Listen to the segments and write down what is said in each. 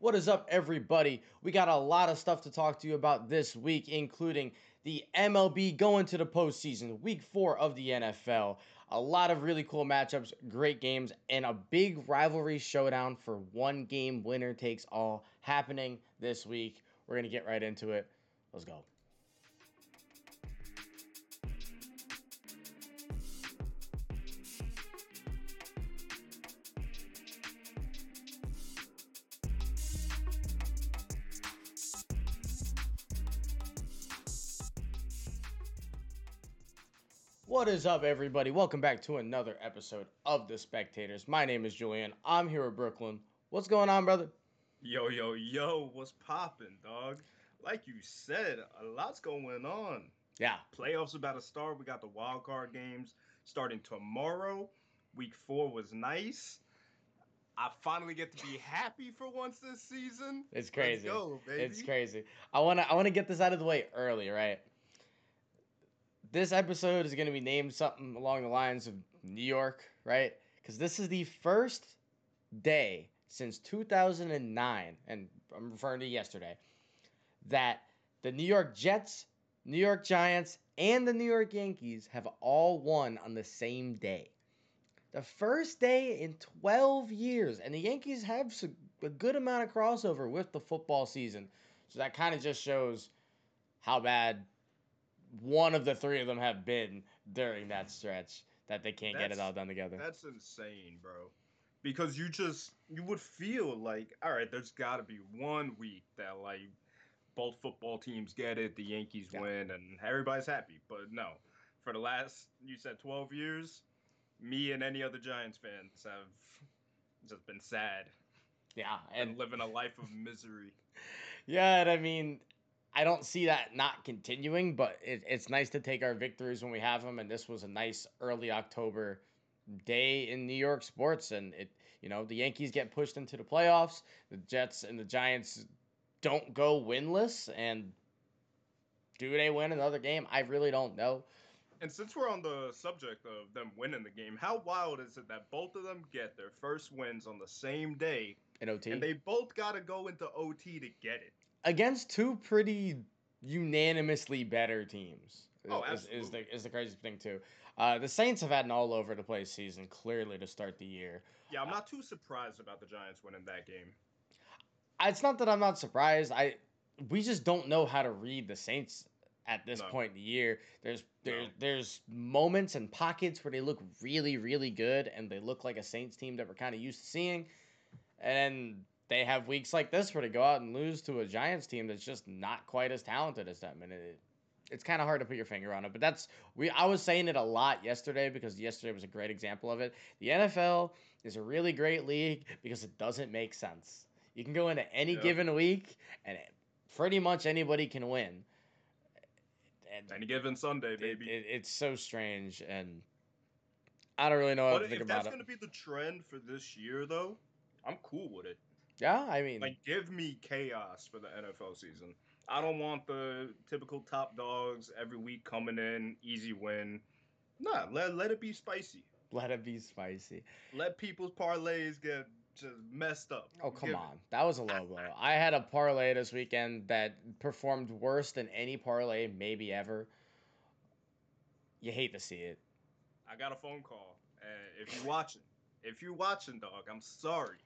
What is up, everybody? We got a lot of stuff to talk to you about this week, including the MLB going to the postseason, week four of the NFL. A lot of really cool matchups, great games, and a big rivalry showdown for one game winner takes all happening this week. We're going to get right into it. Let's go. What is up, everybody? Welcome back to another episode of The Spectators. My name is Julian. I'm here in Brooklyn. What's going on, brother? Yo, yo, yo, what's popping, dog? Like you said, a lot's going on. Yeah. Playoffs about to start. We got the wild card games starting tomorrow. Week four was nice. I finally get to be happy for once this season. It's crazy. Let's go, baby. It's crazy. I wanna I wanna get this out of the way early, right? This episode is gonna be named something along the lines of New York, right? Because this is the first day since 2009, and I'm referring to yesterday, that the New York Jets, New York Giants, and the New York Yankees have all won on the same day. The first day in 12 years, and the Yankees have a good amount of crossover with the football season. So that kind of just shows how bad one of the three of them have been during that stretch that they can't get it all done together. That's insane, bro. Because you just you would feel like, all right, there's got to be one week that like both football teams get it, the Yankees Yeah. win, and everybody's happy. But no, for the last you said 12 years, me and any other Giants fans have just been sad Yeah, and and living a life of misery. Yeah, and I mean, I don't see that not continuing, but it, it's nice to take our victories when we have them. And this was a nice early October day in New York sports. And it, you know, the Yankees get pushed into the playoffs. The Jets and the Giants don't go winless. And do they win another game? I really don't know. And since we're on the subject of them winning the game, how wild is it that both of them get their first wins on the same day, In OT and they both got to go into OT to get it? Against two pretty unanimously better teams. Oh, is, is the is the crazy thing too. Uh, the Saints have had an all over the place season clearly to start the year. Yeah, I'm not too surprised about the Giants winning that game. It's not that I'm not surprised. I we just don't know how to read the Saints at this No. point in the year. There's there's No. there's moments and pockets where they look really really good and they look like a Saints team that we're kind of used to seeing, and they have weeks like this where they go out and lose to a Giants team that's just not quite as talented as them, and it, it's kind of hard to put your finger on it. But that's we I was saying it a lot yesterday because yesterday was a great example of it. The NFL is a really great league because it doesn't make sense. You can go into any Yeah. given week and it, pretty much anybody can win. And Any given Sunday, baby. it- it's so strange and I don't really know what but to think about it. if that's going to be the trend for this year, though, I'm cool with it. Yeah, I mean, Like, give me chaos for the NFL season. I don't want the typical top dogs every week coming in, easy win. Nah, let, let it be spicy. let it be spicy. Let people's parlays get just messed up. Oh come Give it. on, that was a low blow. I had a parlay this weekend that performed worse than any parlay maybe ever. You hate to see it. I got a phone call. And if you're watching, if you're watching, dog, I'm sorry.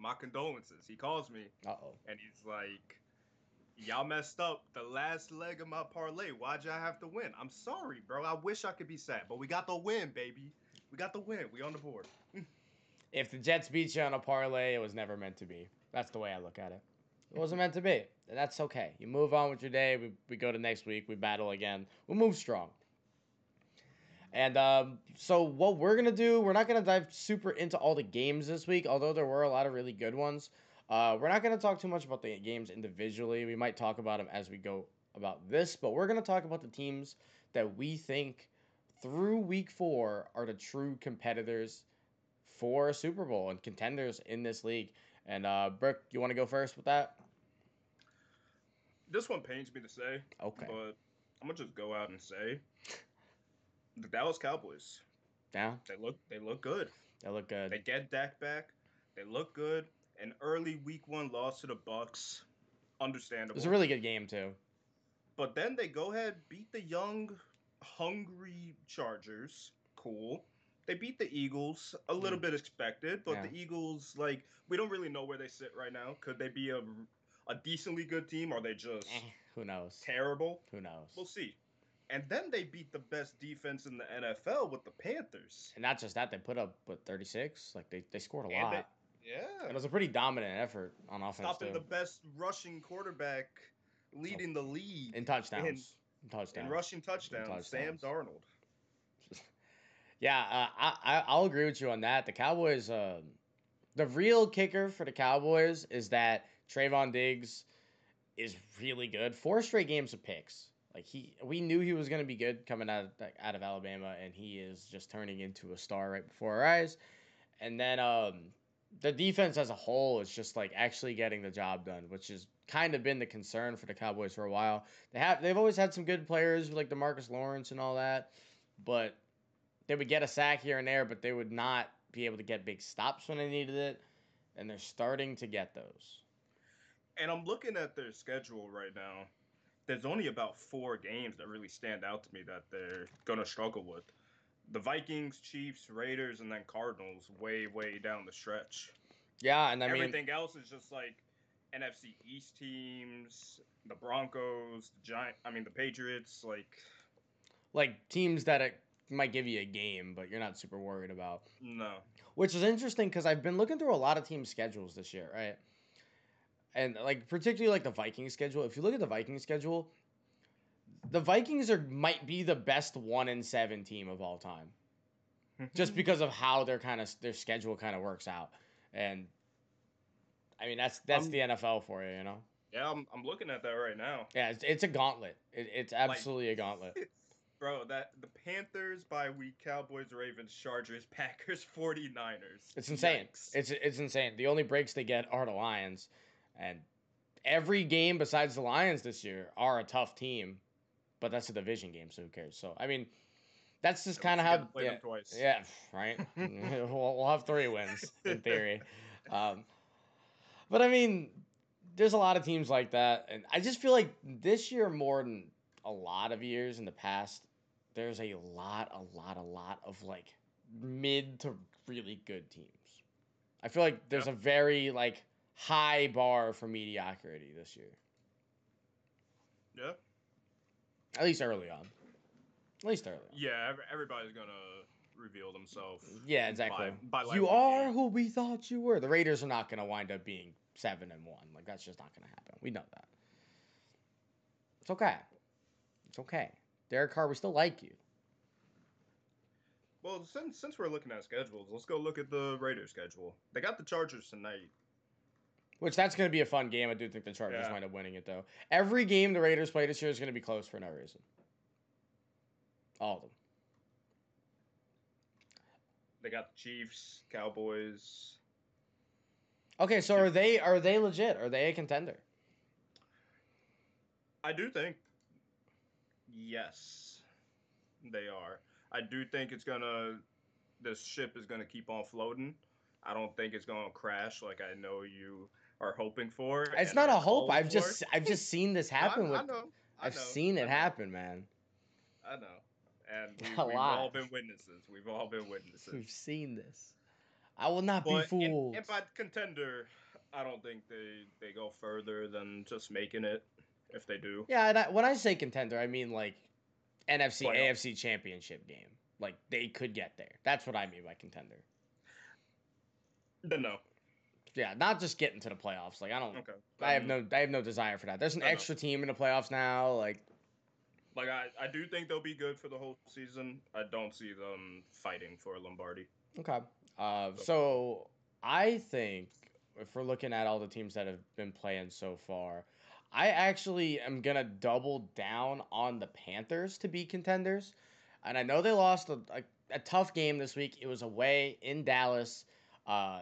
My condolences. He calls me Uh oh. and he's like, Y'all messed up the last leg of my parlay. Why'd y'all have to win? I'm sorry, bro. I wish I could be sad, but we got the win, baby. We got the win. We on the board. If the Jets beat you on a parlay, it was never meant to be. That's the way I look at it. It wasn't meant to be. That's okay. You move on with your day. We, we go to next week. We battle again. We'll move strong. And um, so, what we're going to do, we're not going to dive super into all the games this week, although there were a lot of really good ones. Uh, we're not going to talk too much about the games individually. We might talk about them as we go about this, but we're going to talk about the teams that we think through week four are the true competitors for a Super Bowl and contenders in this league. And uh, Brooke, you want to go first with that? This one pains me to say, Okay. but I'm gonna just go out and say the Dallas Cowboys. Yeah, They look they look good. they look good. They get Dak back. They look good. An early week one loss to the Bucs, Understandable. It was a really good game too. But then they go ahead, beat the young, hungry Chargers. Cool. They beat the Eagles, a little Mm. bit expected, but Yeah. the Eagles, like, we don't really know where they sit right now. Could they be a, a decently good team? Or are they just Eh, who knows? terrible? Who knows? We'll see. And then they beat the best defense in the NFL with the Panthers. And not just that, they put up what 36. Like they, they scored a And lot. they- And yeah. it was a pretty dominant effort on offense Stopping too. the best rushing quarterback leading the league in touchdowns. In, touchdowns. in rushing touchdowns, Sam touchdowns. Darnold. Yeah, uh, I, I I'll agree with you on that. The Cowboys, uh, the real kicker for the Cowboys is that Trevon Diggs is really good. Four straight games of picks. Like he, we knew he was going to be good coming out of, out of Alabama, and he is just turning into a star right before our eyes. And then um, the defense as a whole is just like actually getting the job done, which has kind of been the concern for the Cowboys for a while. They have they've always had some good players like Demarcus Lawrence and all that, but they would get a sack here and there, but they would not be able to get big stops when they needed it, and they're starting to get those. And I'm looking at their schedule right now. There's only about four games that really stand out to me that they're gonna struggle with. The Vikings, Chiefs, Raiders, and then Cardinals way, way down the stretch. Yeah, and I mean, Everything else is just like NFC East teams, the Broncos, the Giant I mean the Patriots, like like teams that it might give you a game, but you're not super worried about. no. Which is interesting because I've been looking through a lot of team schedules this year, right? And like particularly like the Vikings schedule. If you look at the Vikings schedule, the Vikings are might be the best one in seven team of all time, just because of how their kind of their schedule kind of works out. And I mean that's that's Um, the NFL for you, you know. Yeah, I'm, I'm looking at that right now. Yeah, it's, it's a gauntlet. It, it's absolutely a gauntlet. Bro, that the Panthers bye week, Cowboys, Ravens, Chargers, Packers, 49ers. It's insane. Yikes. It's it's insane. The only breaks they get are the Lions, and every game besides the Lions this year are a tough team, but that's a division game, so who cares? So I mean, that's just kind of how. play Yeah, them twice. yeah, right. we'll, we'll have three wins in theory, um, but I mean, there's a lot of teams like that, and I just feel like this year more than a lot of years in the past, there's a lot, a lot, a lot of like mid to really good teams. I feel like there's Yeah. a very like high bar for mediocrity this year, Yeah. at least early on. At least early. On. Yeah, everybody's gonna reveal themselves. Yeah, exactly. by, like you are who we thought you were. The Raiders are not going to wind up being seven and one. Like that's just not going to happen. We know that. It's okay. It's okay. Derek Carr, we still like you. Well, since since we're looking at schedules, let's go look at the Raiders schedule. They got the Chargers tonight. Which that's going to be a fun game. I do think the Chargers Yeah. wind up winning it though. Every game the Raiders play this year is going to be close for no reason. All of them. They got the Chiefs, Cowboys. Okay, so are they are they legit? Are they a contender? I do think, yes, they are. I do think it's gonna, this ship is gonna keep on floating. I don't think it's gonna crash like I know you are hoping for. It's not a hope. I've just I've just seen this No, I- happen I, with. know. I I've know, seen I it happen, man. I know. And we, we've all been witnesses. We've all been witnesses. We've seen this. I will not be But in, fooled. in by contender, I don't think they they go further than just making it. If they do, Yeah, and I, when I say contender, I mean like NFC, Playoff. AFC championship game. Like they could get there. That's what I mean by contender. then no. Yeah, not just getting to the playoffs. Like I don't. Okay. I have Um, no. I have no desire for that. There's an extra team in the playoffs now. Like Like I, I do think they'll be good for the whole season. I don't see them fighting for Lombardi. okay. Uh, so I think if we're looking at all the teams that have been playing so far, I actually am gonna double down on the Panthers to be contenders. And I know they lost a, a, a tough game this week. It was away in Dallas. Uh,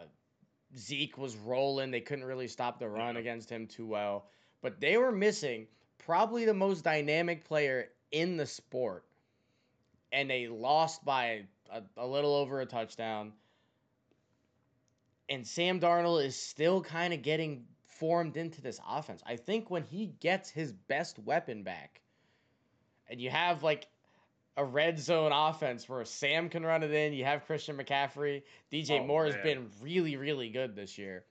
Zeke was rolling. They couldn't really stop the run Yeah. against him too well. But they were missing probably the most dynamic player in the sport. And they lost by a, a little over a touchdown. and Sam Darnold is still kind of getting formed into this offense. I think when he gets his best weapon back, and you have like a red zone offense where Sam can run it in, you have Christian McCaffrey, DJ Oh, Moore has been really, really good this year.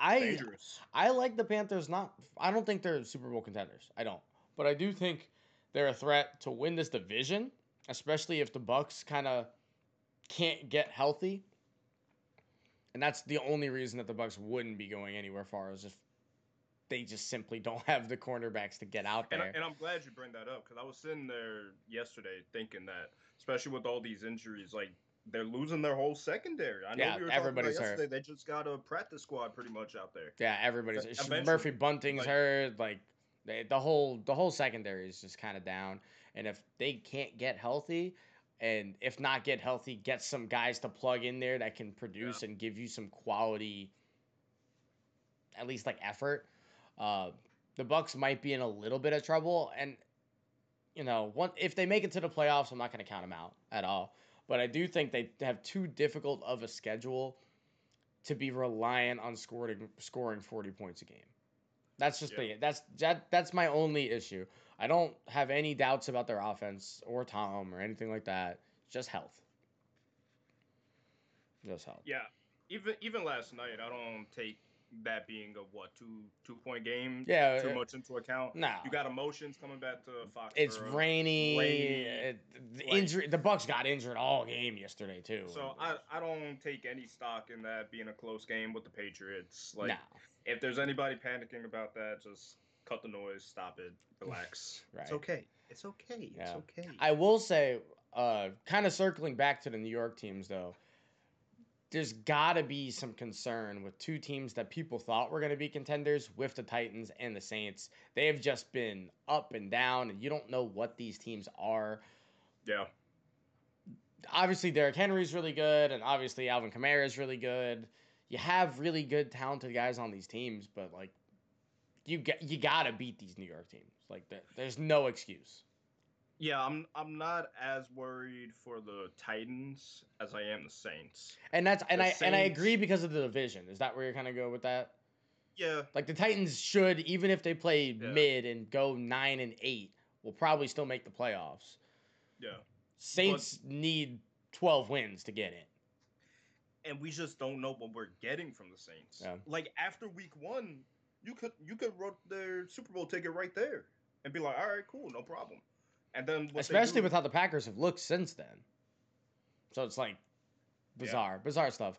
I Dangerous. I like the Panthers. Not, I don't think they're Super Bowl contenders. I don't, but I do think they're a threat to win this division, especially if the Bucs kind of can't get healthy. And that's the only reason that the Bucs wouldn't be going anywhere far is if they just simply don't have the cornerbacks to get out there. and I'm glad you bring that up because I was sitting there yesterday thinking that, especially with all these injuries, like they're losing their whole secondary. I know Yeah, we were talking about everybody's hurt. yesterday. They just got a practice squad pretty much out there. yeah, everybody's eventually, Murphy Bunting's like- hurt. Like they, the whole the whole secondary is just kind of down. And if they can't get healthy, and if not get healthy, get some guys to plug in there that can produce and give you some quality, at least like effort. Uh, the Bucs might be in a little bit of trouble, and you know, one if they make it to the playoffs, I'm not going to count them out at all. But I do think they have too difficult of a schedule to be reliant on scoring scoring 40 points a game. That's just Yeah. the that's that that's my only issue. I don't have any doubts about their offense or Tom or anything like that. Just health. Just health. Yeah, even even last night, I don't take that being a what two two point game Yeah, too uh, much into account. No. You got emotions coming back to Foxborough. It's rainy. rainy, it- the like- injury. The Bucs got injured all game yesterday too. So I, I don't take any stock in that being a close game with the Patriots. Like no. if there's anybody panicking about that, just cut the noise, stop it, relax. Right. It's okay. It's okay. It's okay. I will say, uh, kind of circling back to the New York teams though, there's got to be some concern with two teams that people thought were going to be contenders with the Titans and the Saints. They have just been up and down, and you don't know what these teams are. yeah. Obviously, Derrick Henry's really good, and obviously Alvin Kamara is really good. You have really good, talented guys on these teams, but like, you get you got to beat these New York teams. Like, there, there's no excuse. Yeah, I'm I'm not as worried for the Titans as I am the Saints. And that's and The I and I agree because of the division. Is that where you're kind of go with that? Yeah, Like the Titans should, even if they play Yeah. mid and go nine and eight, will probably still make the playoffs. yeah. Saints need twelve wins to get it. And we just don't know what we're getting from the Saints. Yeah. Like after week one, you could you could wrote their Super Bowl ticket right there and be like, all right, cool, no problem. And then Especially do- with how the Packers have looked since then. So it's like bizarre, bizarre stuff.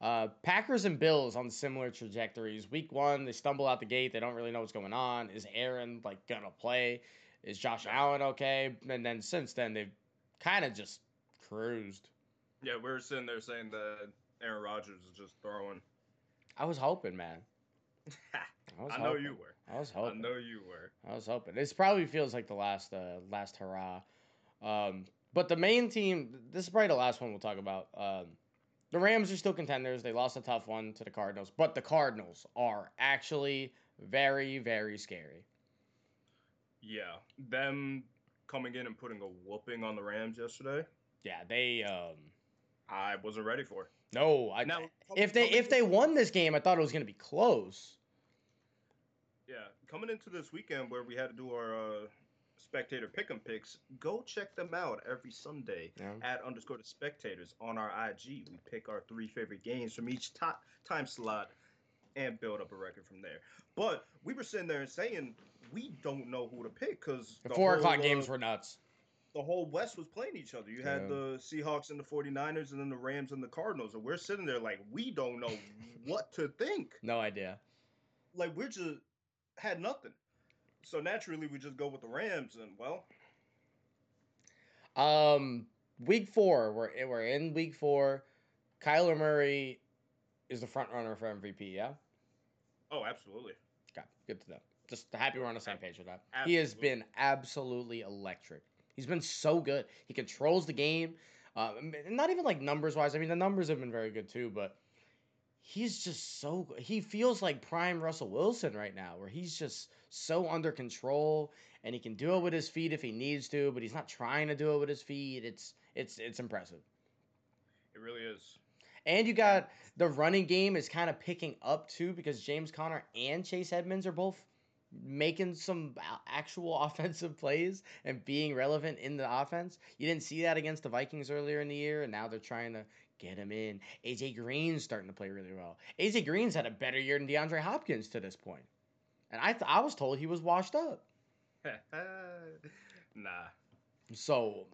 Uh, Packers and Bills on similar trajectories. Week one, they stumble out the gate. They don't really know what's going on. Is Aaron like gonna play? Is Josh Yeah. Allen okay? And then since then, they've kind of just cruised. Yeah, we were sitting there saying that Aaron Rodgers is just throwing. I was hoping, man. I, was I know hoping. you were. I was hoping. I know you were. I was hoping. This probably feels like the last uh, last hurrah. Um, but the main team, this is probably the last one we'll talk about. Um, the Rams are still contenders. They lost a tough one to the Cardinals, but the Cardinals are actually very, very scary. Yeah, them coming in and putting a whooping on the Rams yesterday, Yeah, they. Um, I wasn't ready for. no, I. Now, if they if they won this game, I thought it was gonna be close. Yeah, coming into this weekend where we had to do our uh, spectator pick'em picks, go check them out every Sunday Yeah. at underscore the spectators on our IG. We pick our three favorite games from each top time slot and build up a record from there. But we were sitting there and saying we don't know who to pick because The four o'clock games were nuts. the whole West was playing each other. You had Yeah. the Seahawks and the 49ers and then the Rams and the Cardinals. And we're sitting there like we don't know what to think. No idea. Like we're just had nothing. So naturally we just go with the Rams and well, Um, week four, we're we're in week four. Kyler Murray is the front runner for MVP. Yeah. oh absolutely. Okay, good to know. Just happy we're on the same page with that. He has been absolutely electric. He's been so good. He controls the game. Uh, not even like numbers wise. I mean, the numbers have been very good too, but he's just so. He feels like prime Russell Wilson right now, where he's just so under control and he can do it with his feet if he needs to, but he's not trying to do it with his feet. It's it's it's impressive. It really is. And you got the running game is kind of picking up too because James Conner and Chase Edmonds are both making some actual offensive plays and being relevant in the offense. You didn't see that against the Vikings earlier in the year, and now they're trying to get him in. AJ Green's starting to play really well. AJ Green's had a better year than DeAndre Hopkins to this point, and I th- I was told he was washed up. nah. So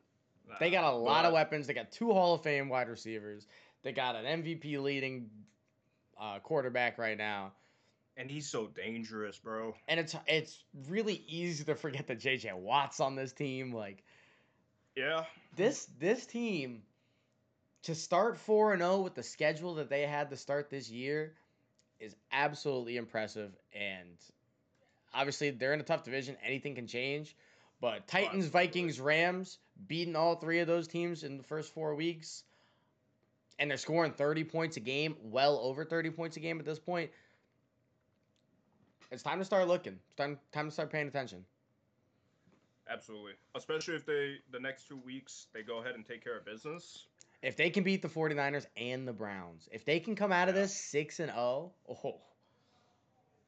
nah. they got a lot But- of weapons. They got two Hall of Fame wide receivers. They got an MVP leading uh, quarterback right now. And he's so dangerous, bro. and it's it's really easy to forget that JJ Watt's on this team. Like Yeah. this this team to start four and zero with the schedule that they had to start this year is absolutely impressive. And obviously they're in a tough division. Anything can change. But Titans. Vikings, Rams beating all three of those teams in the first four weeks, and they're scoring thirty points a game, well over thirty points a game at this point. It's time to start looking. It's time, time to start paying attention. Absolutely. Especially if they the next two weeks they go ahead and take care of business. If they can beat the 49ers and the Browns, if they can come out of this 6 and 0, oh.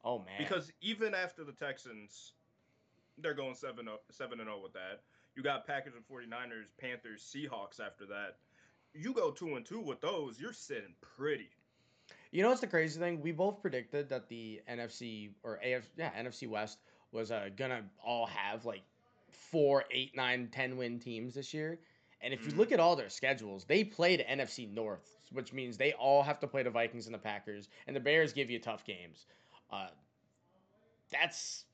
Oh man. Because even after the Texans, they're going 7 7 and 0 with that. You got Packers and 49ers, Panthers, Seahawks after that. You go 2 and 2 with those, you're sitting pretty. you know what's the crazy thing? We both predicted that the NFC or AF yeah, NFC West was uh, gonna all have like four, eight, nine, ten win teams this year. And if you Mhm. look at all their schedules, they played NFC North, which means they all have to play the Vikings and the Packers, and the Bears give you tough games. Uh, that's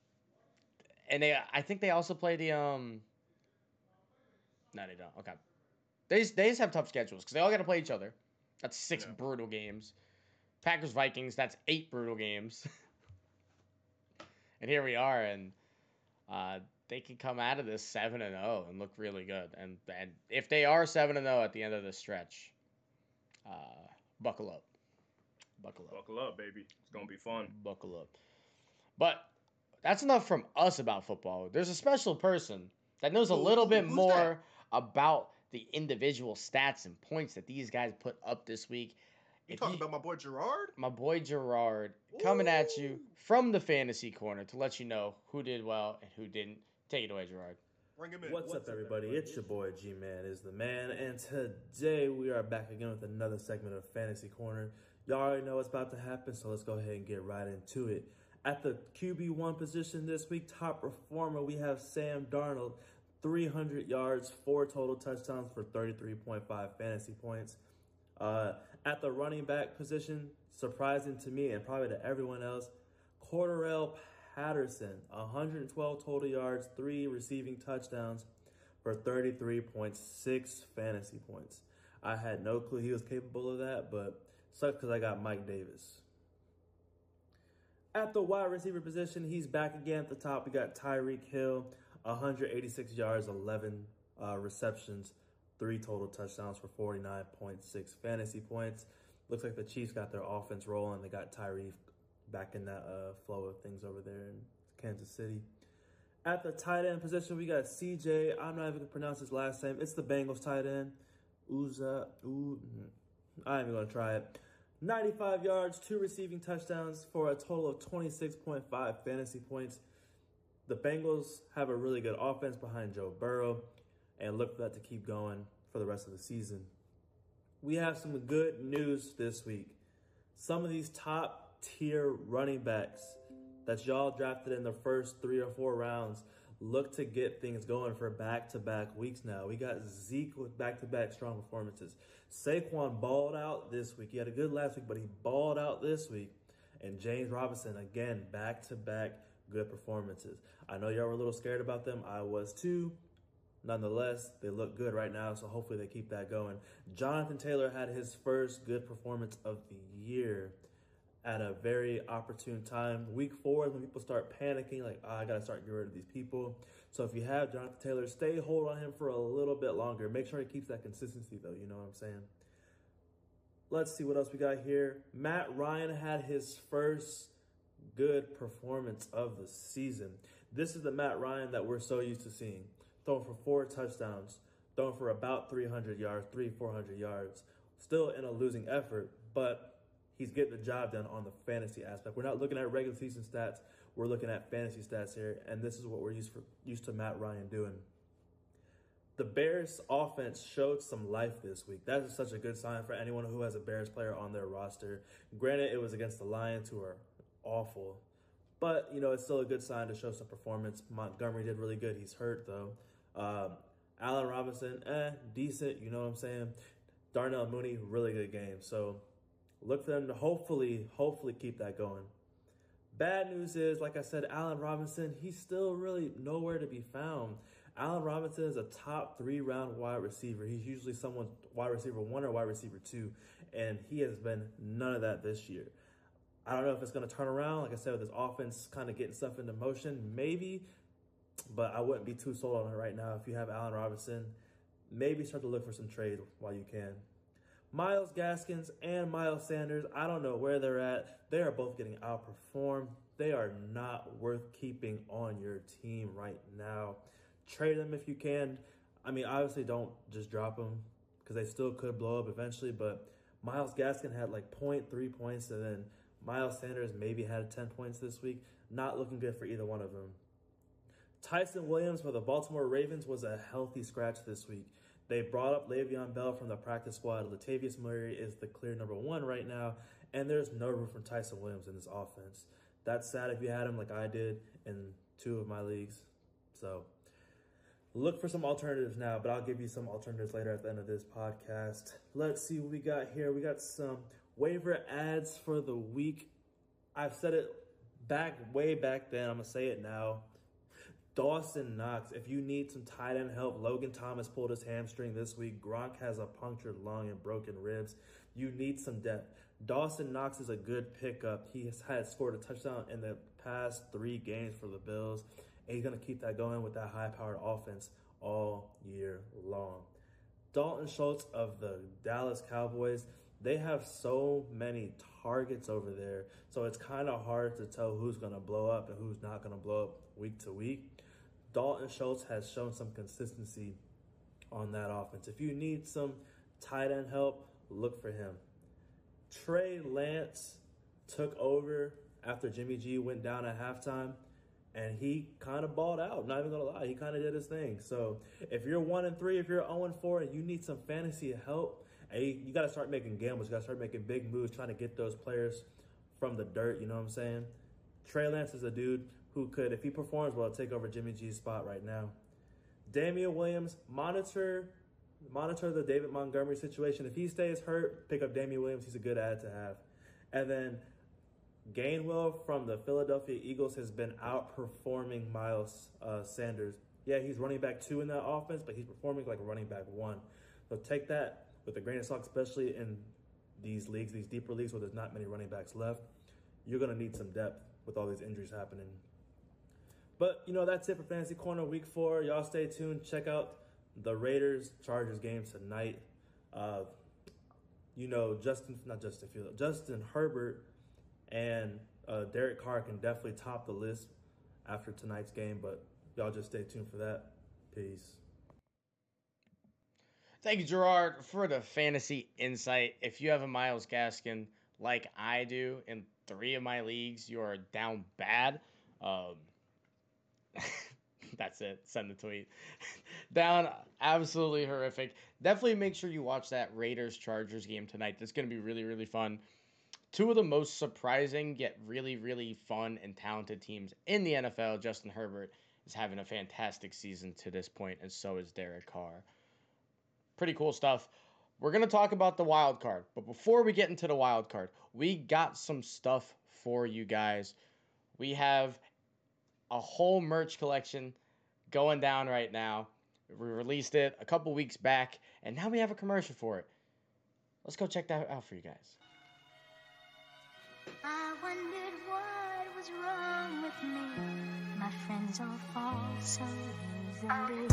and they I think they also play the um No, they don't. Okay. They just, they just have tough schedules because they all got to play each other. That's six Yeah. brutal games. Packers Vikings, that's eight brutal games. and here we are, and uh, they can come out of this seven and zero and look really good. And and if they are seven and zero at the end of the stretch, uh, buckle up, buckle up, Buckle up, baby. It's going to be fun. buckle up. But that's enough from us about football. There's a special person that knows a little who- bit who's more that? about the individual stats and points that these guys put up this week. You talking you- about my boy Gerard? my boy Gerard coming at you from the fantasy corner to let you know who did well and who didn't. Take it away, Gerard. Bring him in. What's, up, everybody? It's your boy G Man is the man, and today we are back again with another segment of Fantasy Corner. Y'all already know what's about to happen, so let's go ahead and get right into it. At the QB1 position this week, top performer, we have Sam Darnold, 300 yards, four total touchdowns for 33.5 fantasy points. Uh, at the running back position, surprising to me and probably to everyone else, Cordarrelle Patterson, 112 total yards, three receiving touchdowns for 33.6 fantasy points. I had no clue he was capable of that, but sucks because I got Mike Davis. At the wide receiver position, he's back again at the top. We got Tyreek Hill, 186 yards, 11 uh, receptions, three total touchdowns for 49.6 fantasy points. Looks like the Chiefs got their offense rolling. They got Tyreek back in that uh, flow of things over there in Kansas City. At the tight end position, we got CJ. I'm not even gonna pronounce his last name. It's the Bengals tight end. Uza. Ooh, I'm even gonna try it. 95 yards, two receiving touchdowns for a total of 26.5 fantasy points. The Bengals have a really good offense behind Joe Burrow, and look for that to keep going for the rest of the season. We have some good news this week. Some of these tier running backs that y'all drafted in the first three or four rounds look to get things going for back to back weeks now. We got Zeke with back to back strong performances. Saquon balled out this week. He had a good last week, but he balled out this week. And James Robinson, again, back to back good performances. I know y'all were a little scared about them. I was too. Nonetheless, they look good right now, so hopefully they keep that going. Jonathan Taylor had his first good performance of the year at a very opportune time. Week four is when people start panicking, like, oh, I gotta start getting rid of these people. So if you have Jonathan Taylor, stay hold on him for a little bit longer. Make sure he keeps that consistency, though. You know what I'm saying? Let's see what else we got here. Matt Ryan had his first good performance of the season. This is the Matt Ryan that we're so used to seeing. Throwing for four touchdowns, throwing for about 300 yards, three, 400 yards, still in a losing effort, but he's getting the job done on the fantasy aspect. We're not looking at regular season stats. We're looking at fantasy stats here, and this is what we're used for used to Matt Ryan doing. The Bears offense showed some life this week. That is such a good sign for anyone who has a Bears player on their roster. Granted, it was against the Lions, who are awful, but you know it's still a good sign to show some performance. Montgomery did really good. He's hurt though. Um, Allen Robinson, eh, decent. You know what I'm saying? Darnell Mooney, really good game. So look for them to hopefully, hopefully keep that going. Bad news is, like I said, Allen Robinson, he's still really nowhere to be found. Allen Robinson is a top three round wide receiver. He's usually someone wide receiver one or wide receiver two, and he has been none of that this year. I don't know if it's going to turn around. Like I said, with his offense kind of getting stuff into motion, maybe, but I wouldn't be too sold on it right now. If you have Allen Robinson, maybe start to look for some trade while you can. Myles Gaskins and Miles Sanders, I don't know where they're at. They are both getting outperformed. They are not worth keeping on your team right now. Trade them if you can. I mean, obviously, don't just drop them because they still could blow up eventually. But Myles Gaskin had like 0.3 points, and then Miles Sanders maybe had 10 points this week. Not looking good for either one of them. Ty'Son Williams for the Baltimore Ravens was a healthy scratch this week. They brought up Le'Veon Bell from the practice squad. Latavius Murray is the clear number one right now, and there's no room for Ty'Son Williams in this offense. That's sad if you had him like I did in two of my leagues. So look for some alternatives now, but I'll give you some alternatives later at the end of this podcast. Let's see what we got here. We got some waiver adds for the week. I've said it back way back then. I'm gonna say it now. Dawson Knox, if you need some tight end help, Logan Thomas pulled his hamstring this week. Gronk has a punctured lung and broken ribs. You need some depth. Dawson Knox is a good pickup. He has had scored a touchdown in the past three games for the Bills, and he's going to keep that going with that high powered offense all year long. Dalton Schultz of the Dallas Cowboys, they have so many targets over there, so it's kind of hard to tell who's going to blow up and who's not going to blow up week to week. Dalton Schultz has shown some consistency on that offense. If you need some tight end help, look for him. Trey Lance took over after Jimmy G went down at halftime, and he kind of balled out. Not even gonna lie, he kind of did his thing. So if you're one and three, if you're zero and four, and you need some fantasy help, you, you got to start making gambles. You got to start making big moves, trying to get those players from the dirt. You know what I'm saying? Trey Lance is a dude who could, if he performs well, take over Jimmy G's spot right now. Damien Williams, monitor monitor the David Montgomery situation. If he stays hurt, pick up Damien Williams. He's a good add to have. And then Gainwell from the Philadelphia Eagles has been outperforming Miles uh, Sanders. Yeah, he's running back two in that offense, but he's performing like running back one. So take that with a grain of salt, especially in these leagues, these deeper leagues where there's not many running backs left. You're going to need some depth with all these injuries happening. But you know that's it for Fantasy Corner Week Four. Y'all stay tuned. Check out the Raiders Chargers game tonight. Uh, you know Justin, not Justin Field, Justin Herbert and uh, Derek Carr can definitely top the list after tonight's game. But y'all just stay tuned for that. Peace. Thank you, Gerard, for the fantasy insight. If you have a Myles Gaskin like I do in three of my leagues, you are down bad. Um, That's it. Send the tweet. Down, absolutely horrific. Definitely make sure you watch that Raiders Chargers game tonight. That's going to be really, really fun. Two of the most surprising, yet really, really fun and talented teams in the NFL. Justin Herbert is having a fantastic season to this point, and so is Derek Carr. Pretty cool stuff. We're going to talk about the wild card, but before we get into the wild card, we got some stuff for you guys. We have a whole merch collection going down right now. We released it a couple weeks back, and now we have a commercial for it. Let's go check that out for you guys. I wondered what was wrong with me. My friends all fall so easily.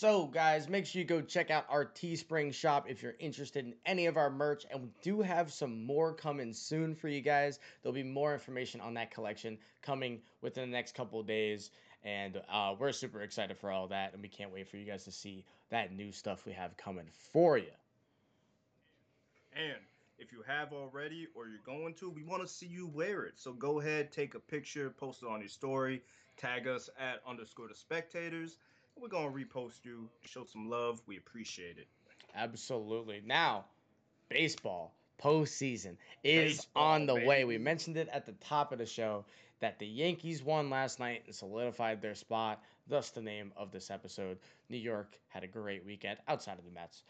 So, guys, make sure you go check out our Teespring shop if you're interested in any of our merch. And we do have some more coming soon for you guys. There'll be more information on that collection coming within the next couple days. And uh, we're super excited for all that. And we can't wait for you guys to see that new stuff we have coming for you. And if you have already or you're going to, we want to see you wear it. So go ahead, take a picture, post it on your story, tag us at underscore the spectators. We're gonna repost you, show some love. We appreciate it. Absolutely. Now, baseball postseason is Baseball, on the way. We mentioned it at the top of the show that the Yankees won last night and solidified their spot. Thus, the name of this episode. New York had a great weekend outside of the Mets.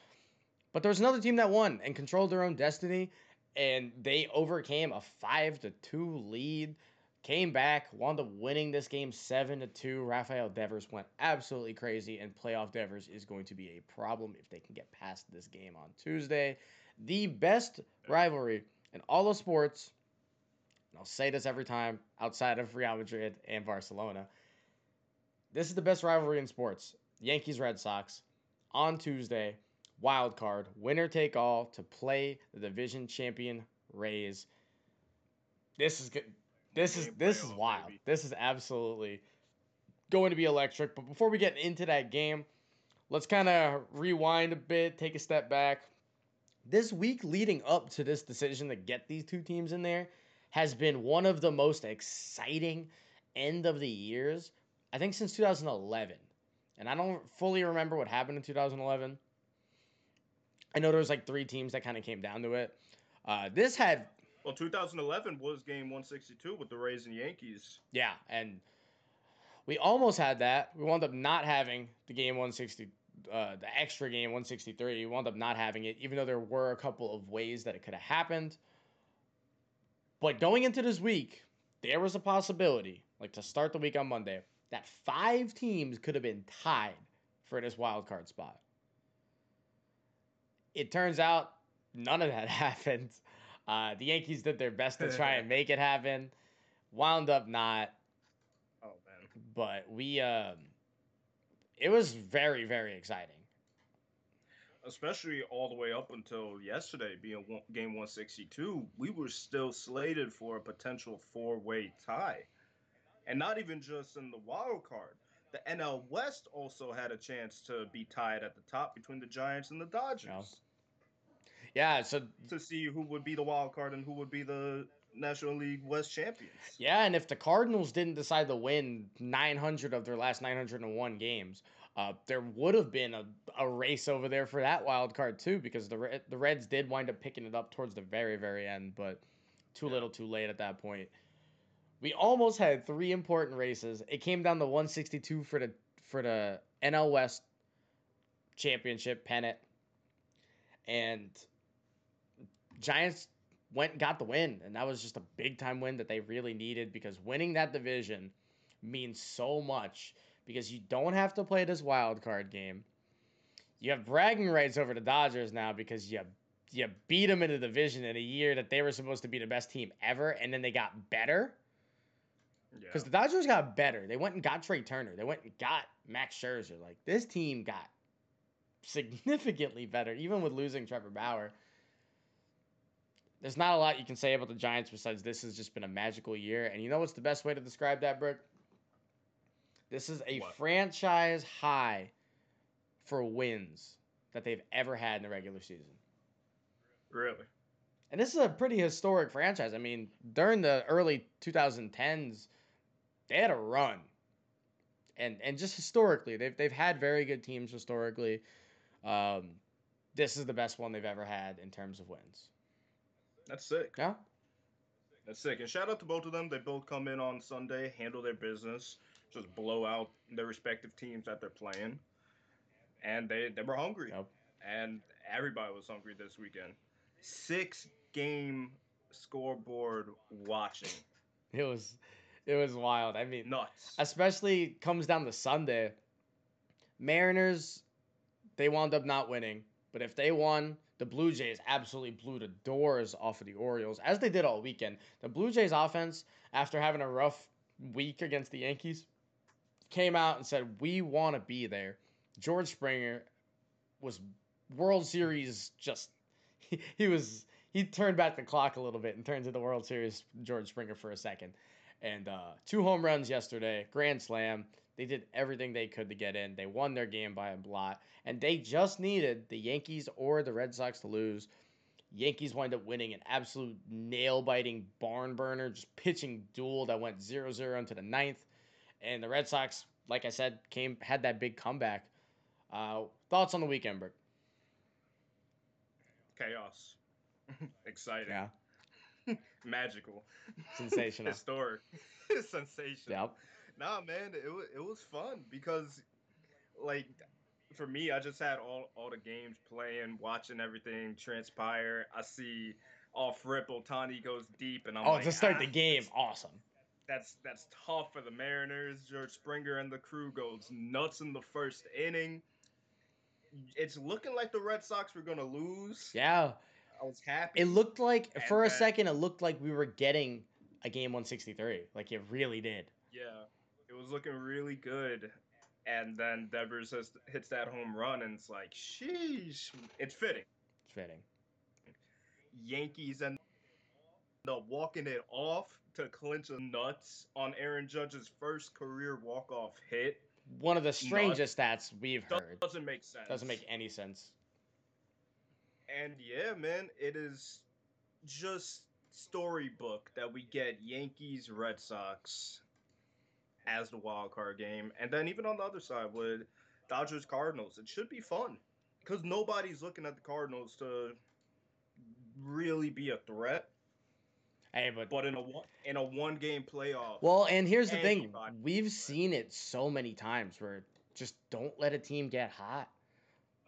But there was another team that won and controlled their own destiny, and they overcame a five to two lead. Came back, wound up winning this game seven to two. Rafael Devers went absolutely crazy, and playoff Devers is going to be a problem if they can get past this game on Tuesday. The best rivalry in all of sports, and I'll say this every time outside of Real Madrid and Barcelona. This is the best rivalry in sports. Yankees Red Sox on Tuesday, wild card, winner take all to play the division champion Rays. This is good. This is this is wild. baby. This is absolutely going to be electric. But before we get into that game, let's kind of rewind a bit, take a step back. This week leading up to this decision to get these two teams in there has been one of the most exciting end of the years, I think, since 2011. And I don't fully remember what happened in 2011. I know there was like three teams that kind of came down to it. Uh, this had Well, 2011 was game 162 with the Rays and Yankees. Yeah, and we almost had that. We wound up not having the game 160, uh, the extra game 163. We wound up not having it, even though there were a couple of ways that it could have happened. But going into this week, there was a possibility, like to start the week on Monday, that five teams could have been tied for this wild card spot. It turns out none of that happened. Uh, the Yankees did their best to try and make it happen. Wound up not, Oh man. but we um it was very very exciting. especially all the way up until yesterday being one, game 162 we were still slated for a potential four-way tie and not even just in the wild card the nl west also had a chance to be tied at the top between the giants and the dodgers Yeah, so to see who would be the wild card and who would be the national league west champions yeah, and if the Cardinals didn't decide to win 900 of their last 901 games, uh, there would have been a, a race over there for that wild card too, because the the Reds did wind up picking it up towards the very very end, but too Yeah. little, too late at that point. We almost had three important races. It came down to 162 for the for the NL West championship pennant, and Giants went and got the win, and that was just a big time win that they really needed because winning that division means so much because you don't have to play this wild card game. You have bragging rights over the Dodgers now because you you beat them in the division in a year that they were supposed to be the best team ever, and then they got better yeah because the Dodgers got better. They went and got Trea Turner. They went and got Max Scherzer. Like this team got significantly better, even with losing Trevor Bauer. There's not a lot you can say about the Giants besides this has just been a magical year. And you know what's the best way to describe that, Brick? This is a What? franchise high for wins that they've ever had in the regular season. really And this is a pretty historic franchise. I mean, during the early 2010s, they had a run. And and just historically, they've they've had very good teams historically. Um, this is the best one they've ever had in terms of wins. That's sick Yeah. That's sick. And shout out to both of them. They both come in on Sunday, handle their business, just blow out their respective teams that they're playing. And they, they were hungry. Yep. And everybody was hungry this weekend. Six game scoreboard watching. It was it was wild. I mean, Nuts. especially comes down to Sunday. Mariners, they wound up not winning, but if they won, the Blue Jays absolutely blew the doors off of the Orioles, as they did all weekend. The Blue Jays offense, after having a rough week against the Yankees, came out and said, We want to be there. George Springer was World Series just he, he was he turned back the clock a little bit and turned to the World Series George Springer for a second. And uh, two home runs yesterday, grand slam. They did everything they could to get in. They won their game by a lot, and they just needed the Yankees or the Red Sox to lose. Yankees wind up winning an absolute nail biting barn burner, just pitching duel that went 0 0 into the ninth. And the Red Sox, like I said, came had that big comeback. Uh, thoughts on the weekend, Brick? Chaos. Exciting. Yeah, Magical. sensational. Historic. Sensational. yep. Nah, man, it was it was fun because, like, for me, I just had all all the games playing, watching everything transpire. I see off rip Ohtani goes deep, and I'm Oh, like, to start "Ah, the game, awesome. That's that's tough for the Mariners. George Springer and the crew goes nuts in the first inning. It's looking like the Red Sox were gonna lose. Yeah, I was happy. it looked like And for a second, it looked like we were getting a game 163. Like it really did. Yeah, it was looking really good. And then Devers has, hits that home run, and it's like, sheesh. It's fitting. It's fitting. Yankees end up walking it off to clinch the nuts on Aaron Judge's first career walk-off hit. One of the strangest stats we've heard. Doesn't make sense. Doesn't make any sense. And yeah, man, it is just storybook that we get Yankees Red Sox as the wild card game, and then even on the other side with Dodgers Cardinals, it should be fun because nobody's looking at the Cardinals to really be a threat. Hey, but But in a one in a one game playoff, well, and here's the thing: we've seen it so many times where just don't let a team get hot.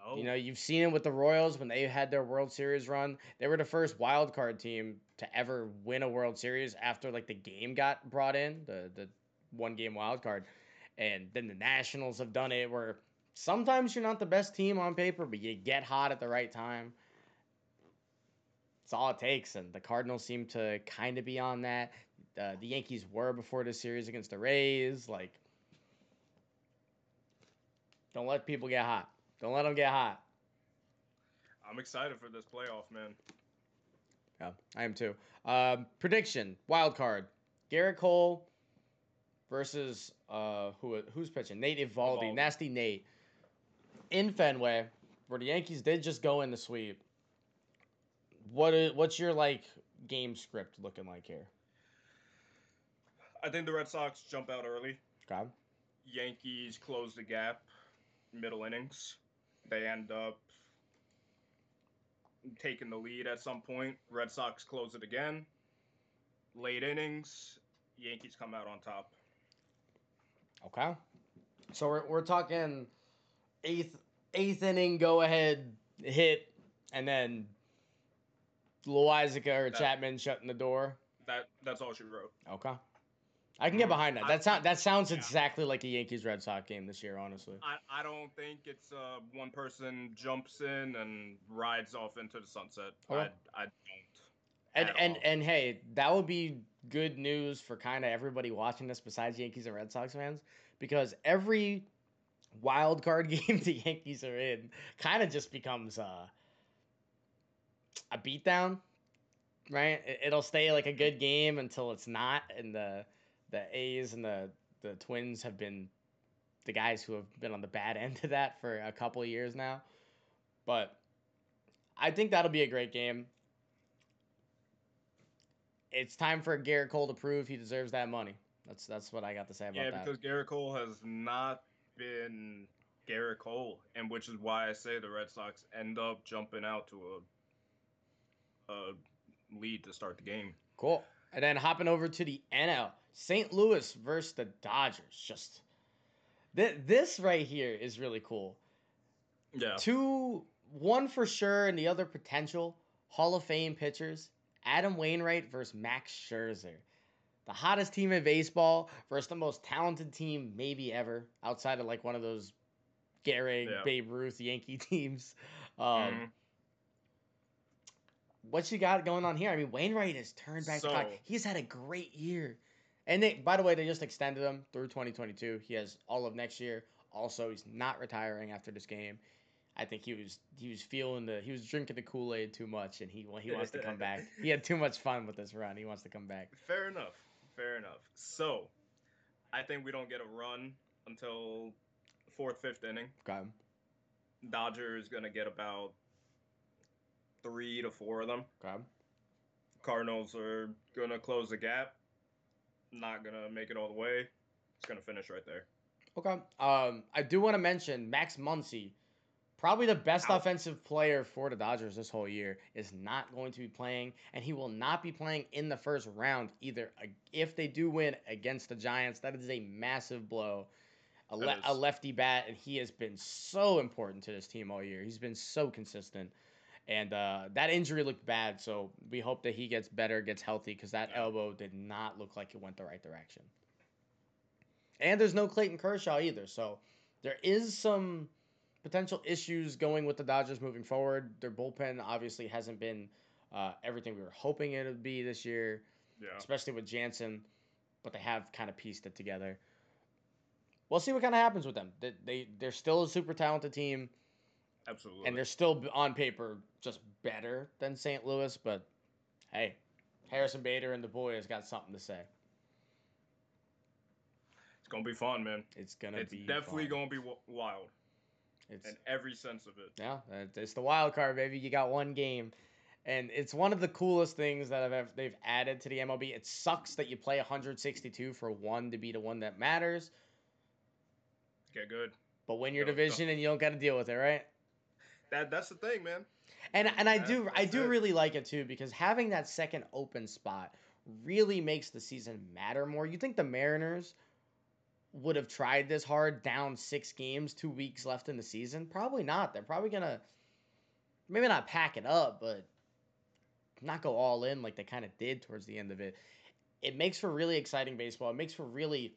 Oh, You know, you've seen it with the Royals when they had their World Series run. They were the first wild card team to ever win a World Series after like the game got brought in, the the one game wild card. And then the Nationals have done it where sometimes you're not the best team on paper, but you get hot at the right time. It's all it takes, and the Cardinals seem to kind of be on that. Uh, the Yankees were before the series against the Rays. Like, don't let people get hot. Don't let them get hot. I'm excited for this playoff, man. Yeah, I am too. Um, prediction: Wild card. Gerrit Cole versus uh, who who's pitching? Nate Evaldi, Eovaldi. nasty Nate, in Fenway, where the Yankees did just go in the sweep. What is what's your like game script looking like here? I think the Red Sox jump out early. Okay. Yankees close the gap, middle innings. They end up taking the lead at some point. Red Sox close it again. Late innings, Yankees come out on top. Okay. So we're we're talking eighth eighth inning go ahead hit, and then Loaisiga or That- Chapman shutting the door. That that's all she wrote. Okay. I can get Mhm. behind that. That sound that sounds yeah. exactly like a Yankees Red Sox game this year, honestly. I, I don't think it's uh, one person jumps in and rides off into the sunset. Okay. I, I don't. And and all. and hey, that would be good news for kind of everybody watching this besides Yankees and Red Sox fans because every wild card game the Yankees are in kind of just becomes uh, a beatdown, right? It, it'll stay like a good game until it's not, and the the A's and the the Twins have been the guys who have been on the bad end of that for a couple of years now. But I think that'll be a great game. It's time for Gerrit Cole to prove he deserves that money. That's that's what I got to say about that. Yeah, that. because Gerrit Cole has not been Gerrit Cole, and which is why I say the Red Sox end up jumping out to a a lead to start the game. Cool. And then hopping over to the NL, St. Louis versus the Dodgers. Just th- this right here is really cool. Yeah, Two, one for sure, and the other potential Hall of Fame pitchers: Adam Wainwright versus Max Scherzer. The hottest team in baseball versus the most talented team maybe ever, outside of like one of those Gehrig, Yeah. Babe Ruth Yankee teams. Um, Mhm. what you got going on here? I mean, Wainwright has turned back the clock. He's had a great year. And they, by the way, they just extended him through 2022. He has all of next year, Also, he's not retiring after this game. I think he was he was feeling the he was drinking the Kool Aid too much, and he he wants to come back. He had too much fun with this run. He wants to come back. Fair enough. Fair enough. So, I think we don't get a run until fourth, fifth inning. Okay. Dodgers gonna get about three to four of them. Okay. Cardinals are gonna close the gap. Not gonna make it all the way. It's gonna finish right there. Okay. Um, I do want to mention Max Muncy, probably the best Out. offensive player for the Dodgers this whole year, is not going to be playing, and he will not be playing in the first round either. Uh, If they do win against the Giants, that is a massive blow. A, le- a lefty bat, and he has been so important to this team all year. He's been so consistent. And uh, that injury looked bad, so we hope that he gets better, gets healthy, because that elbow did not look like it went the right direction. And there's no Clayton Kershaw either, so there is some potential issues going with the Dodgers moving forward. Their bullpen obviously hasn't been uh, everything we were hoping it would be this year, Yeah. especially with Jansen, but they have kind of pieced it together. We'll see what kind of happens with them. They, they they're still a super talented team, Absolutely. and they're still on paper just better than St. Louis. But hey, Harrison Bader and the boys got something to say. it's gonna be fun, man. It's gonna It's be definitely fun. gonna be w- wild It's in every sense of it. Yeah, it's the wild card, baby. You got one game, and it's one of the coolest things that I've ev- they've added to the MLB. It sucks that you play 162 for one to be the one that matters, Get good. but win your division and you don't got to deal with it, right? That that's the thing, man. And and I That- do I do it. really like it too because having that second open spot really makes the season matter more. You think the Mariners would have tried this hard down 6 games, 2 weeks left in the season? Probably not. They're probably going to maybe not pack it up, but not go all in like they kind of did towards the end of it. It makes for really exciting baseball. It makes for really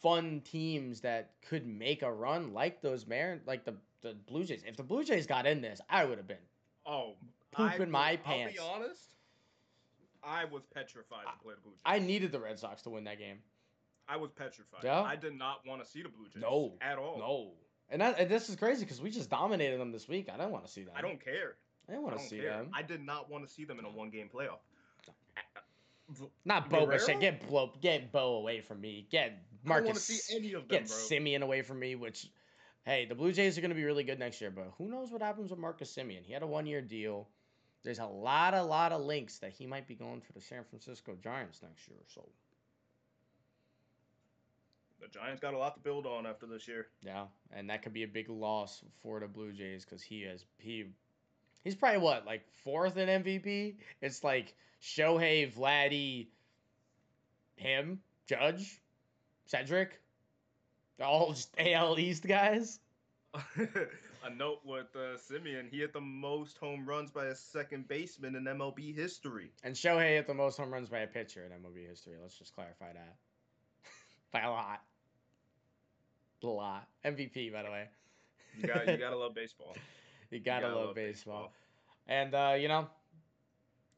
fun teams that could make a run like those Mariners, like the the Blue Jays. If the Blue Jays got in this, I would have been Oh, Poop I in my I'll pants. be honest. I was petrified to play the Blue Jays. I needed the Red Sox to win that game. I was petrified. Yeah? I did not want to see the Blue Jays. No, At all. No. And that and this is crazy because we just dominated them this week. I don't want to see them. I don't care. I didn't want to see care. them. I did not want to see them in a one game playoff. Not Bo? Bichette. Get Bo, get Bo away from me. Get Marcus. I don't want to see any of them, Get bro. Semien away from me. Which, hey, the Blue Jays are going to be really good next year. But who knows what happens with Marcus Semien? He had a one-year deal. There's a lot, a lot of links that he might be going for the San Francisco Giants next year. So The Giants got a lot to build on after this year. Yeah, and that could be a big loss for the Blue Jays because he has he he's probably what like fourth in MVP. It's like Shohei, Vladdy, him, Judge, Cedric, all just AL East guys. a note with uh, Semien, he hit the most home runs by a second baseman in MLB history. And Shohei hit the most home runs by a pitcher in MLB history. Let's just clarify that. by a lot. A lot. MVP, by the way. You got you gotta love baseball. You gotta, gotta love, love baseball. And uh, you know,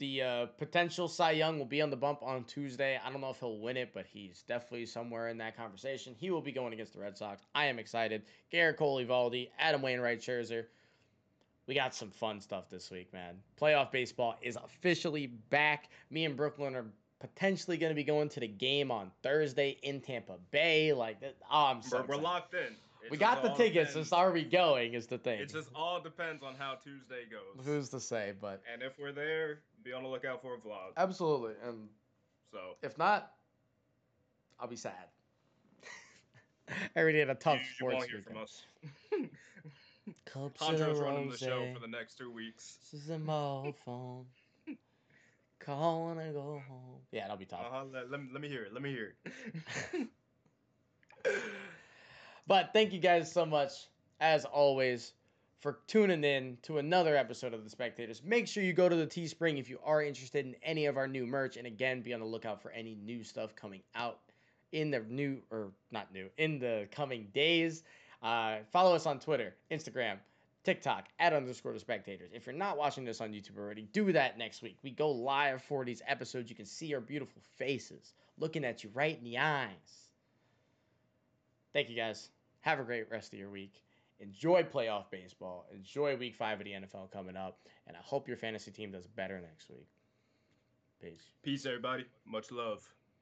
the uh, potential Cy Young will be on the bump on Tuesday. I don't know if he'll win it, but he's definitely somewhere in that conversation. He will be going against the Red Sox. I am excited. Gerrit Cole, Evaldi, Adam Wainwright, Scherzer. We got some fun stuff this week, man. Playoff baseball is officially back. Me and Brooklyn are potentially going to be going to the game on Thursday in Tampa Bay. Like, oh, I'm so We're, we're locked in. We got the tickets. depends- Just are we going? Is the thing. It just all depends on how Tuesday goes. Who's to say? But and if we're there, be on the lookout for a vlog. absolutely, and So if not, I'll be sad. I already had a tough you, you sports won't hear from us. Cups Honjo's of running the show for the next two weeks. This is a mobile phone. Call when I go home. Yeah, that'll be tough. Uh-huh. Let, let, me- let me hear it. Let me hear it. But thank you guys so much, as always, for tuning in to another episode of The Spectators. Make sure you go to the Teespring if you are interested in any of our new merch. And again, be on the lookout for any new stuff coming out in the new, or not new, in the coming days. Uh, follow us on Twitter, Instagram, TikTok, at underscore the spectators. If you're not watching this on YouTube already, do that next week. We go live for these episodes. You can see our beautiful faces looking at you right in the eyes. Thank you guys. Have a great rest of your week. Enjoy playoff baseball. Enjoy week five of the NFL coming up. And I hope your fantasy team does better next week. Peace. Peace, everybody. Much love.